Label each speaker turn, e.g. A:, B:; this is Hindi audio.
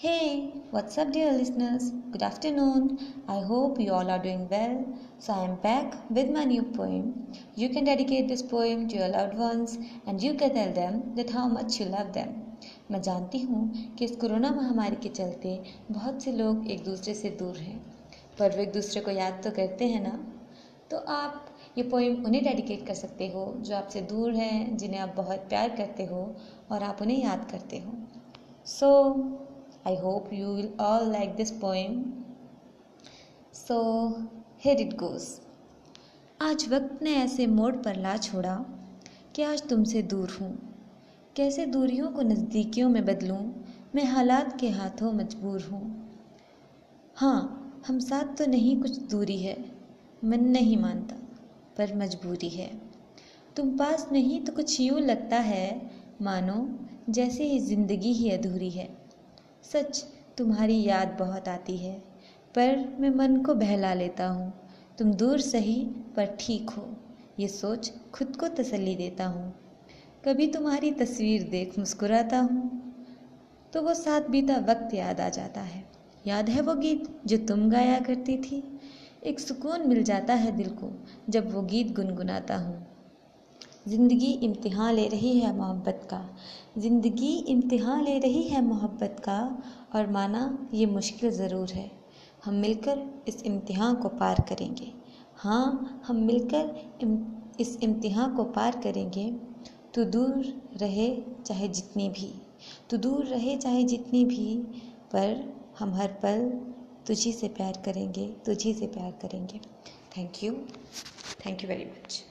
A: Hey, what's up, dear listeners? Good afternoon. I hope you all are doing well. So, I am back with my new poem. You can dedicate this poem to your loved ones and you can tell them that how much you love them. मैं जानती हूँ कि इस कोरोना महामारी के चलते बहुत से लोग एक दूसरे से दूर हैं पर वो एक दूसरे को याद तो करते हैं ना तो आप ये पोइम उन्हें डेडिकेट कर सकते हो जो आपसे दूर हैं जिन्हें आप बहुत प्यार करते हो और आप उन्हें याद करते हो सो I hope you will all like this poem. So, here it goes. आज वक्त ने ऐसे मोड़ पर ला छोड़ा कि आज तुमसे दूर हूँ कैसे दूरियों को नज़दीकियों में बदलूँ मैं हालात के हाथों मजबूर हूँ हाँ हम साथ तो नहीं कुछ दूरी है मन नहीं मानता पर मजबूरी है तुम पास नहीं तो कुछ यूँ लगता है मानो जैसे ही ज़िंदगी ही अधूरी है सच, तुम्हारी याद बहुत आती है, पर मैं मन को बहला लेता हूँ। तुम दूर सही, पर ठीक हो, ये सोच खुद को तसल्ली देता हूँ। कभी तुम्हारी तस्वीर देख मुस्कुराता हूँ तो वो साथ बीता वक्त याद आ जाता है। याद है वो गीत जो तुम गाया करती थी? एक सुकून मिल जाता है दिल को, जब वो गीत गुनगुनाता हूँ। ज़िंदगी इम्तिहान ले रही है मोहब्बत का। ज़िंदगी इम्तिहान ले रही है मोहब्बत का और माना ये मुश्किल ज़रूर है। हम मिलकर इस इम्तिहान को पार करेंगे। हाँ हम मिलकर इम, इस इम्तिहान को पार करेंगे। तो दूर रहे चाहे जितनी भी। तो दूर रहे चाहे जितनी भी पर हम हर पल तुझी से प्यार करेंगे तुझी से प्यार करेंगे। Thank you thank you very much